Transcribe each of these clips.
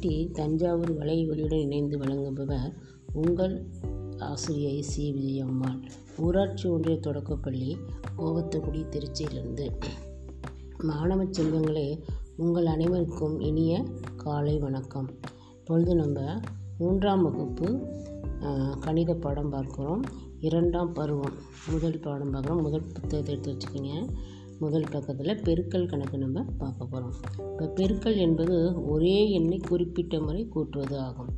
D Thanjavur வலையொலியுடன் இணைந்து வழங்குபவர் உங்கள் ஆசிரியை சி. விஜயம்மாள். ஊராட்சி ஒன்றிய தொடக்கப்பள்ளி ஓவத்தக்குடி திருச்சியிலிருந்து. மாணவ செல்வங்களே உங்கள் அனைவருக்கும் இனிய காலை வணக்கம். இப்பொழுது நம்ம மூன்றாம் வகுப்பு கணித பாடம் பார்க்குறோம். இரண்டாம் பருவம். முதல் பாடம் பார்க்குறோம். முதல் புத்தகத்தை எடுத்து வச்சுக்கோங்க. முதல் பக்கத்தில் பெருக்கல் கணக்கு நம்ம பார்க்க போகிறோம் இப்போ பெருக்கல் என்பது ஒரே எண்ணை குறிப்பிட்ட முறை கூட்டுவது ஆகும்.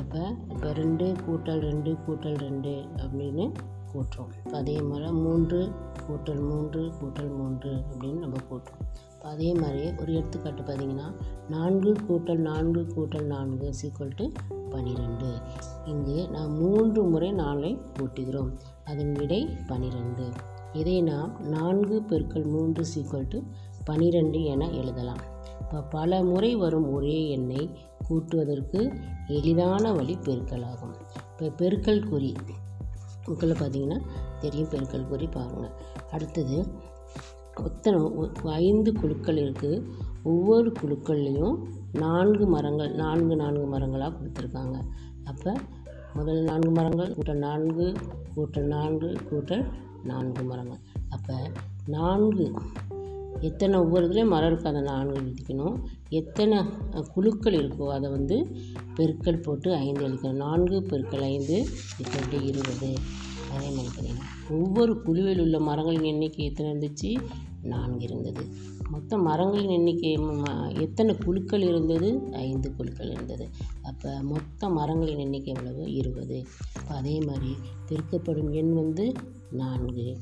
இப்போ இப்போ ரெண்டு கூட்டல் ரெண்டு கூட்டல் ரெண்டு அப்படின்னு கூட்டுறோம். இப்போ அதே மாதிரி மூன்று கூட்டல் மூன்று கூட்டல் மூன்று அப்படின்னு நம்ம கூட்டுறோம். இப்போ அதே மாதிரியே ஒரு எடுத்துக்காட்டு பார்த்தீங்கன்னா நான்கு கூட்டல் நான்கு கூட்டல் நான்கு சீக்குவல் டு பன்னிரெண்டு இங்கு நாம் மூன்று முறை நாளை கூட்டுகிறோம். அதன் விடை பன்னிரெண்டு இதை நாம் நான்கு பெருக்கள் மூன்று சீக்குவல் டு என எழுதலாம். இப்போ பல முறை வரும் ஒரே எண்ணை கூட்டுவதற்கு எளிதான வழி பெருக்கலாகும். இப்போ பெருக்கல் குறி. உங்களை பார்த்தீங்கன்னா தெரியும் பெருக்கல் குறி பாருங்கள் அடுத்தது ஒத்தனை ஐந்து குழுக்கள் இருக்குது ஒவ்வொரு குழுக்கள்லேயும் நான்கு மரங்கள் நான்கு நான்கு மரங்களாக கொடுத்துருக்காங்க. அப்போ முதல் நான்கு மரங்கள் கூட்டல் நான்கு கூட்டல் நான்கு கூட்டல் நான்கு மரங்கள் அப்போ நான்கு எத்தனை ஒவ்வொரு இதுலேயும் மரம் இருக்கோ அதை நான்கு எழுதிக்கணும் எத்தனை குழுக்கள் இருக்கோ அதை வந்து பெருக்கல் போட்டு ஐந்து எழுதிக்கணும் நான்கு பெருக்கள் ஐந்து இப்போ இருபது. அதே மாதிரி பார்த்தீங்கன்னா ஒவ்வொரு குழுவில் உள்ள மரங்களின் எண்ணிக்கை எத்தனை இருந்துச்சு? நான்கு இருந்தது. மொத்த மரங்களின் எண்ணிக்கை எத்தனை குழுக்கள் இருந்தது? ஐந்து குழுக்கள் இருந்தது. அப்போ மொத்த மரங்களின் எண்ணிக்கை எவ்வளவு? இருபது. அதே மாதிரி பெருக்கப்படும் எண் வந்து நான்கு.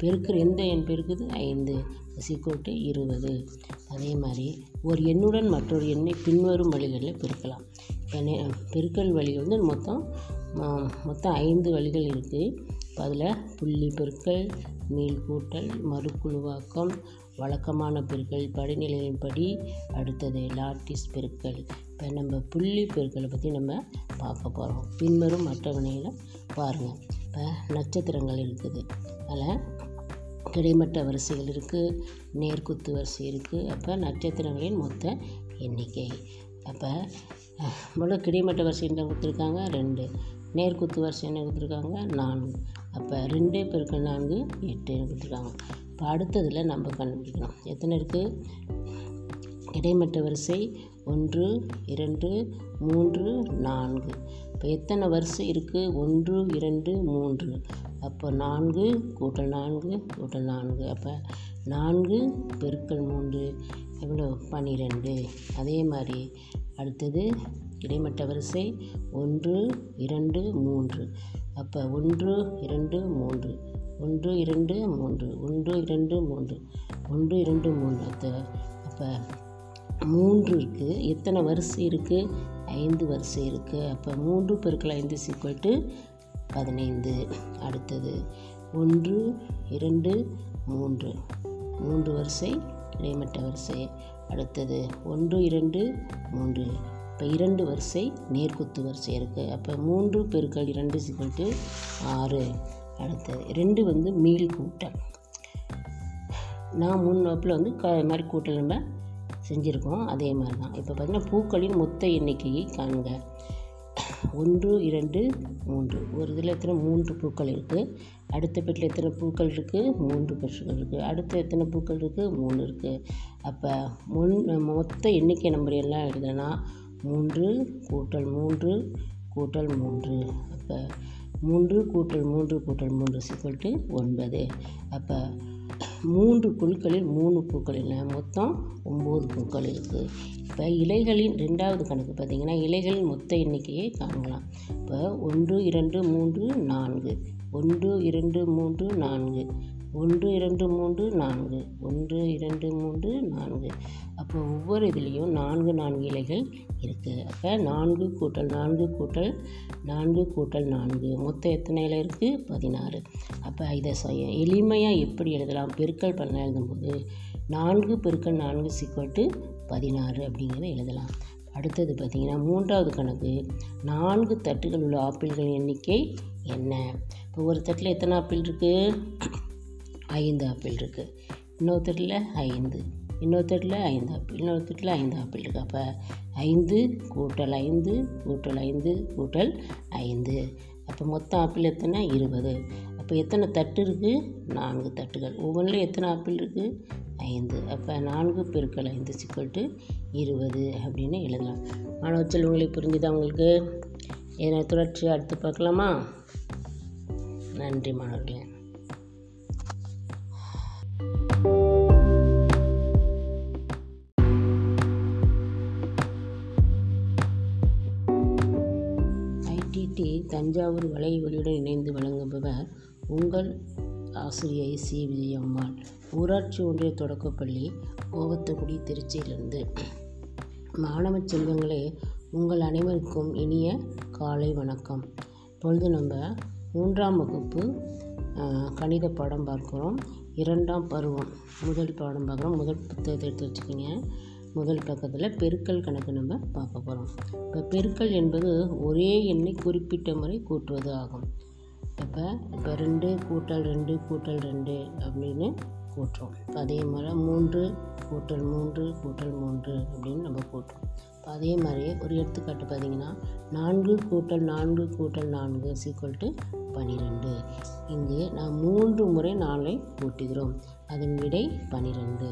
பெருக்கிற எந்த எண் பெருக்குது? ஐந்து. சிக்கோட்டு இருபது. அதே மாதிரி ஒரு எண்ணுடன் மற்றொரு எண்ணை பின்வரும் வழிகளில் பெருக்கலாம். இப்போ நே- பெருக்கல் வழி வந்து மொத்தம் மொத்தம் ஐந்து வழிகள் இருக்குது அதில் புள்ளி பெருக்கல் மீள் கூட்டல் மறுக்குழுவாக்கம் வழக்கமான பெருக்கல் படிநிலையின்படி அடுத்தது லாட்டிஸ் பெருக்கல். இப்போ நம்ம புள்ளி பெருக்கலை பற்றி நம்ம பார்க்க போகிறோம் பின்வரும் அட்டவணையில் பாருங்கள் இப்போ நட்சத்திரங்கள் இருக்குது. அதில் கிடைமட்ட வரிசைகள் இருக்குது நேர்குத்து வரிசை இருக்குது அப்போ நட்சத்திரங்களின் மொத்த எண்ணிக்கை. அப்போ முதல்ல கிடைமட்ட வரிசை என்ன கொடுத்துருக்காங்க? ரெண்டு. நேர்குத்து வரிசை என்ன கொடுத்துருக்காங்க? நான்கு. அப்போ ரெண்டு பெருக்கல் நான்கு எட்டுன்னு கொடுத்துருக்காங்க? இப்போ அடுத்ததில் நம்ம கண்டுபிடிக்கணும். எத்தனை இருக்குது கிடைமட்ட வரிசை ஒன்று இரண்டு மூன்று நான்கு. இப்போ எத்தனை வரிசை இருக்குது ஒன்று இரண்டு மூன்று. அப்போ நான்கு கூட்டல் நான்கு கூட்டல் நான்கு. அப்போ நான்கு பெருக்கல் மூன்று. எவ்வளோ? பன்னிரெண்டு அதே மாதிரி. அடுத்தது கிடைமட்ட வரிசை ஒன்று இரண்டு மூன்று. அப்போ ஒன்று இரண்டு மூன்று. ஒன்று இரண்டு மூன்று. ஒன்று இரண்டு மூன்று. ஒன்று இரண்டு மூன்று. அப்போ அப்போ மூன்று இருக்குது எத்தனை வரிசை இருக்குது ஐந்து வரிசை இருக்குது அப்போ மூன்று பெருக்கள் ஐந்து சீக்வல் டு பதினைந்து. அடுத்தது ஒன்று இரண்டு மூன்று. மூன்று வரிசை இடைமட்ட வரிசை. அடுத்தது ஒன்று இரண்டு மூன்று. இப்போ இரண்டு வரிசை நேர்குத்து வரிசை இருக்குது அப்போ மூன்று பெருக்கள் இரண்டு சீக்வல் டு ஆறு. அடுத்தது ரெண்டு வந்து மீள் கூட்டல். நான் முன் வகுப்பில் வந்து க மாதிரி கூட்டல் நம்ம செஞ்சுருக்கோம். அதே மாதிரி தான் இப்போ பார்த்தீங்கன்னா பூக்களின் மொத்த எண்ணிக்கையை காண்க. ஒன்று இரண்டு மூன்று. ஒரு இதில் எத்தனை? மூன்று பூக்கள் இருக்குது அடுத்த பெட்டில் எத்தனை பூக்கள் இருக்குது மூன்று பெற்றுகள் இருக்குது அடுத்த எத்தனை பூக்கள் இருக்குது மூணு இருக்குது அப்போ முன் மொத்த எண்ணிக்கை நம்பர் எல்லாம் எழுதுனா மூன்று கூட்டல் மூன்று கூட்டல் மூன்று. அப்போ மூன்று கூட்டல் மூன்று கூட்டல் மூன்று சிக்கல் ஒன்பது. அப்போ மூன்று குழுக்களில் மூணு பூக்கள் இல்லை மொத்தம் ஒம்பது பூக்கள் இருக்குது இப்போ இலைகளின் ரெண்டாவது கணக்கு பார்த்திங்கன்னா இலைகளின் மொத்த எண்ணிக்கையை காணலாம் இப்போ ஒன்று இரண்டு மூன்று நான்கு. ஒன்று இரண்டு மூன்று நான்கு. ஒன்று இரண்டு மூன்று நான்கு. ஒன்று இரண்டு மூன்று நான்கு. அப்போ ஒவ்வொரு இதுலேயும் நான்கு நான்கு இலைகள் இருக்குது அப்போ நான்கு கூட்டல் நான்கு கூட்டல் நான்கு கூட்டல் நான்கு. மொத்தம் எத்தனை இலை இருக்குது பதினாறு. அப்போ இதை செய்ய எளிமையாக எப்படி எழுதலாம்? பெருக்கல் பண்ண எழுதும்போது நான்கு பெருக்கல் நான்கு சீக்வல் பதினாறு அப்படிங்கிறத எழுதலாம். அடுத்தது பார்த்திங்கன்னா மூன்றாவது கணக்கு. நான்கு தட்டுகள் உள்ள ஆப்பிள்களின் எண்ணிக்கை என்ன? இப்போ ஒரு தட்டில் எத்தனை ஆப்பிள் இருக்குது ஐந்து ஆப்பிள் இருக்குது இன்னொருத்தரில் ஐந்து இன்னொருத்தரில் ஐந்து ஆப்பிள் இன்னொருத்தரில் ஐந்து ஆப்பிள் இருக்குது அப்போ ஐந்து கூட்டல் ஐந்து கூட்டல் ஐந்து கூட்டல் ஐந்து. அப்போ மொத்தம் ஆப்பிள் எத்தனை? இருபது. அப்போ எத்தனை தட்டு இருக்குது நான்கு தட்டுகள். ஒவ்வொன்றிலும் எத்தனை ஆப்பிள் இருக்குது ஐந்து. அப்போ நான்கு பெருக்கள் ஐந்து சிக்கல்ட்டு இருபது அப்படின்னு எழுதலாம். மாணவ செல்வங்களை புரிஞ்சுதா உங்களுக்கு? இதனை தொடர்ச்சி அடுத்து பார்க்கலாமா? நன்றி மாணவர்களே. தஞ்சாவூர் வலைவலியுடன் இணைந்து வழங்குபவர் உங்கள் ஆசிரியை சி. விஜயம்மாள். ஊராட்சி ஒன்றிய தொடக்கப்பள்ளி கோவத்தக்குடி திருச்சியிலிருந்து. மாணவ செல்வங்களே உங்கள் அனைவருக்கும் இனிய காலை வணக்கம். இப்பொழுது நம்ம மூன்றாம் வகுப்பு கணித பாடம் பார்க்குறோம். இரண்டாம் பருவம். முதல் பாடம் பார்க்குறோம். முதல் புத்தகத்தை எடுத்து வச்சுக்கோங்க. முதல் பக்கத்தில் பெருக்கல் கணக்கு நம்ம பார்க்க போகிறோம் இப்போ பெருக்கல் என்பது ஒரே எண்ணை குறிப்பிட்ட முறை கூட்டுவது ஆகும். இப்போ இப்போ ரெண்டு கூட்டல் ரெண்டு கூட்டல் ரெண்டு அப்படின்னு கூட்டுறோம். இப்போ அதே மாதிரி மூன்று கூட்டல் மூன்று கூட்டல் மூன்று அப்படின்னு நம்ம கூட்டுறோம். இப்போ அதே மாதிரியே ஒரு எடுத்துக்காட்டு பார்த்தீங்கன்னா நான்கு கூட்டல் நான்கு கூட்டல் நான்கு சீக்குவல் டு பன்னிரெண்டு இங்கு நாம் மூன்று முறை நாளை கூட்டுகிறோம். அதன் விடை பன்னிரெண்டு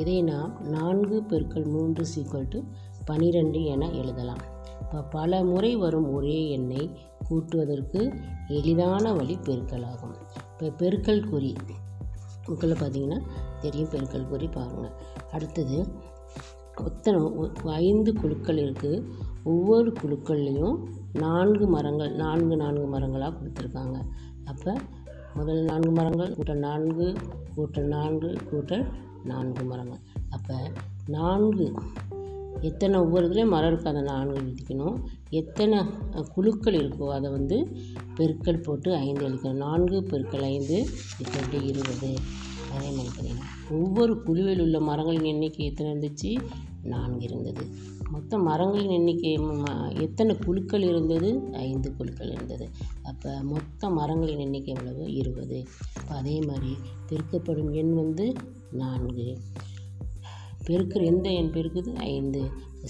இதை நாம் நான்கு பெருக்கள் மூன்று சீக்குவல் டு பனிரெண்டு என எழுதலாம். இப்போ பல முறை வரும் ஒரே எண்ணை கூட்டுவதற்கு எளிதான வழி பெருக்கலாகும். இப்போ பெருக்கல் குறி. உங்களை பார்த்தீங்கன்னா தெரியும் பெருக்கல் குறி பாருங்கள் அடுத்தது ஒத்தனை ஐந்து குழுக்கள் இருக்குது ஒவ்வொரு குழுக்கள்லேயும் நான்கு மரங்கள் நான்கு நான்கு மரங்களாக கொடுத்துருக்காங்க. அப்போ முதல் நான்கு மரங்கள் கூட்டல் நான்கு கூட்டல் நான்கு கூட்டல் நான்கு மரங்கள். அப்போ நான்கு எத்தனை ஒவ்வொரு இதுலேயும் மரம் இருக்கோ அதை நான்கு எழுதிக்கணும் எத்தனை குழுக்கள் இருக்கோ அதை வந்து பெருக்கல் போட்டு ஐந்து எழுதிக்கணும் நான்கு பெருக்கள் ஐந்து இப்போ இருபது. அதே மாதிரி பார்த்தீங்கன்னா ஒவ்வொரு குழுவில் உள்ள மரங்களின் எண்ணிக்கை எத்தனை இருந்துச்சு? நான்கு இருந்தது. மொத்த மரங்களின் எண்ணிக்கை எத்தனை குழுக்கள் இருந்தது? ஐந்து குழுக்கள் இருந்தது. அப்போ மொத்த மரங்களின் எண்ணிக்கை எவ்வளவு? இருபது. அதே மாதிரி பெருக்கப்படும் எண் வந்து நான்கு. பெருக்கிற எந்த எண் பெருக்குது ஐந்து.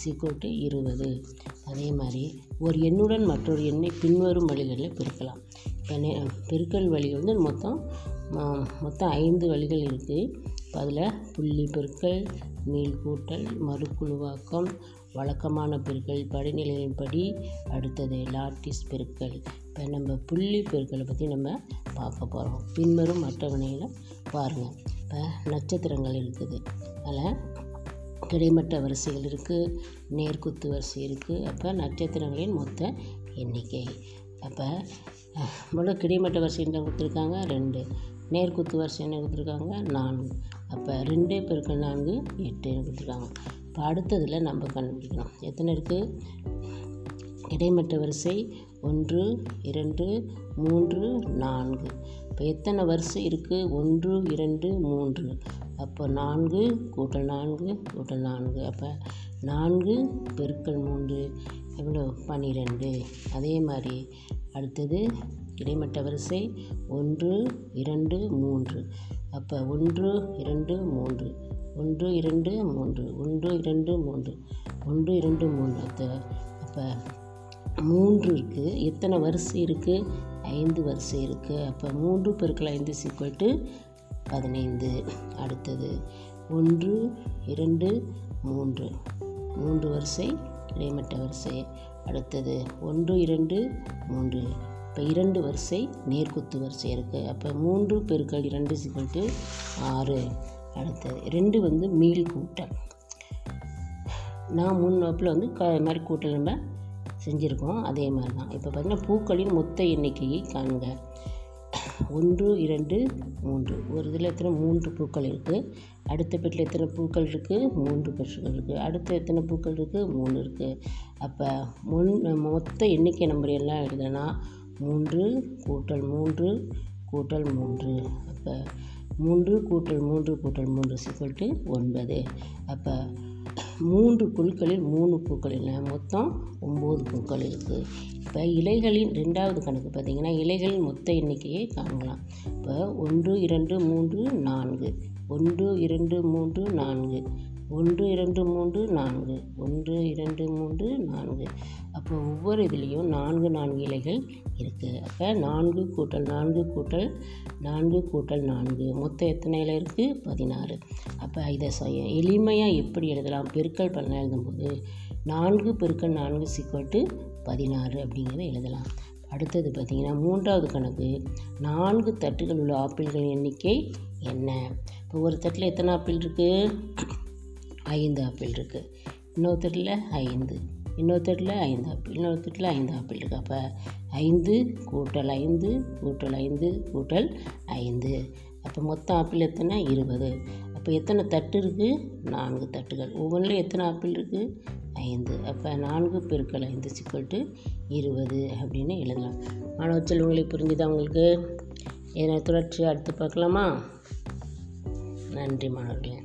சிக்கோட்டு இருபது. அதே மாதிரி ஒரு எண்ணுடன் மற்றொரு எண்ணை பின்வரும் வழிகளில் பெருக்கலாம். இப்போ பெருக்கல் வழிகள் வந்து மொத்தம் மொத்தம் ஐந்து வழிகள் இருக்குது அதில் புள்ளி பெருக்கல் மீள் கூட்டல் மறுக்குழுவாக்கம் வழக்கமான பெருக்கல் படிநிலையின்படி அடுத்தது லாட்டிஸ் பெருக்கல். இப்போ நம்ம புள்ளி பெருக்கலை பற்றி நம்ம பார்க்க போகிறோம் பின்வரும் அட்டவணையில் பாருங்கள் இப்போ நட்சத்திரங்கள் இருக்குது. அதில் கிடைமட்ட வரிசைகள் இருக்குது நேர்குத்து வரிசை இருக்குது அப்போ நட்சத்திரங்களின் மொத்த எண்ணிக்கை. அப்போ முதல்ல கிடைமட்ட வரிசை என்ன கொடுத்துருக்காங்க? ரெண்டு. நேர்குத்து வரிசை என்ன கொடுத்துருக்காங்க? நான்கு. அப்போ ரெண்டு பெருக்கள் நான்கு எட்டுன்னு கொடுத்துருக்காங்க? இப்போ அடுத்ததில் நம்ம கண்டுபிடிக்கணும். எத்தனை இருக்குது கிடைமட்ட வரிசை ஒன்று இரண்டு மூன்று நான்கு. இப்போ எத்தனை வரிசை இருக்குது ஒன்று இரண்டு மூன்று. அப்போ நான்கு கூட்டல் நான்கு கூட்டல் நான்கு. அப்போ நான்கு பெருக்கல் மூன்று. எவ்வளோ? பன்னிரெண்டு அதே மாதிரி. அடுத்தது கிடைமட்ட வரிசை ஒன்று இரண்டு மூன்று. அப்போ ஒன்று இரண்டு மூன்று. ஒன்று இரண்டு மூன்று. ஒன்று இரண்டு மூன்று. ஒன்று இரண்டு மூன்று. அப்போ அப்போ மூன்று இருக்குது எத்தனை வரிசை இருக்குது ஐந்து வரிசை இருக்குது அப்போ மூன்று பெருக்கள் ஐந்து சீக்வல் டு பதினைந்து. அடுத்தது ஒன்று இரண்டு மூன்று. மூன்று வரிசை கிடைமட்ட வரிசை. அடுத்தது ஒன்று இரண்டு மூன்று. இப்போ இரண்டு வரிசை நேர்குத்து வரிசை இருக்குது அப்போ மூன்று பெருக்கள் இரண்டு சீக்வல் ஆறு. அடுத்தது ரெண்டு வந்து மீள் கூட்டம் நான் மூணு வகுப்பில் வந்து க மாதிரி கூட்டல் நம்ம செஞ்சுருக்கோம். அதே மாதிரி தான் இப்போ பார்த்தீங்கன்னா பூக்களின் மொத்த எண்ணிக்கையை காண்க. ஒன்று இரண்டு மூன்று. ஒரு இதில் எத்தனை? மூன்று பூக்கள் இருக்குது அடுத்த பெட்டில் எத்தனை பூக்கள் இருக்குது மூன்று பெட்டிகள் இருக்குது அடுத்த எத்தனை பூக்கள் இருக்குது மூணு இருக்குது அப்போ முன் மொத்த எண்ணிக்கை நம்பர் எல்லாம் எழுதுனா மூன்று கூட்டல் மூன்று கூட்டல் மூன்று. அப்போ மூன்று கூட்டல் மூன்று கூட்டல் மூன்று சிக்கல்ட்டு ஒன்பது. அப்போ மூன்று குழுக்களில் மூணு பூக்கள் இல்லை மொத்தம் ஒம்பது பூக்கள் இருக்குது இப்போ இலைகளின் ரெண்டாவது கணக்கு பார்த்திங்கன்னா இலைகளின் மொத்த எண்ணிக்கையை காணலாம் இப்போ ஒன்று இரண்டு மூன்று நான்கு. ஒன்று இரண்டு மூன்று நான்கு. ஒன்று இரண்டு மூன்று நான்கு. ஒன்று இரண்டு மூன்று நான்கு. அப்போ ஒவ்வொரு இதுலேயும் நான்கு நான்கு இலைகள் இருக்குது அப்போ நான்கு கூட்டல் நான்கு கூட்டல் நான்கு கூட்டல் நான்கு. மொத்தம் எத்தனை இலை இருக்குது பதினாறு. அப்போ இதை எளிமையாக எப்படி எழுதலாம்? பெருக்கல் பண்ண எழுதும்போது நான்கு பெருக்கல் நான்கு சிக்கோட்டு பதினாறு அப்படிங்கிறத எழுதலாம். அடுத்தது பார்த்திங்கன்னா மூன்றாவது கணக்கு. நான்கு தட்டுகள் உள்ள ஆப்பிள்களின் எண்ணிக்கை என்ன? இப்போ ஒரு தட்டில் எத்தனை ஆப்பிள் இருக்குது ஐந்து ஆப்பிள் இருக்குது இன்னொரு தட்டில் ஐந்து. இன்னொரு தட்டில் ஐந்து ஆப்பிள். இன்னொரு தட்டில் ஐந்து ஆப்பிள் இருக்குது அப்போ ஐந்து கூட்டல் ஐந்து கூட்டல் ஐந்து கூட்டல் ஐந்து. அப்போ மொத்தம் ஆப்பிள் எத்தனை? இருபது. அப்போ எத்தனை தட்டு இருக்குது நான்கு தட்டுகள். ஒவ்வொன்றிலும் எத்தனை ஆப்பிள் இருக்குது ஐந்து. அப்போ நான்கு பெருக்கள் ஐந்து சிக்கல்ட்டு இருபது அப்படின்னு எழுதலாம். மாணவ செல்வங்களை புரிஞ்சுதா உங்களுக்கு? இதனை தொடர்ச்சி அடுத்து பார்க்கலாமா? நன்றி மாணவர்களே.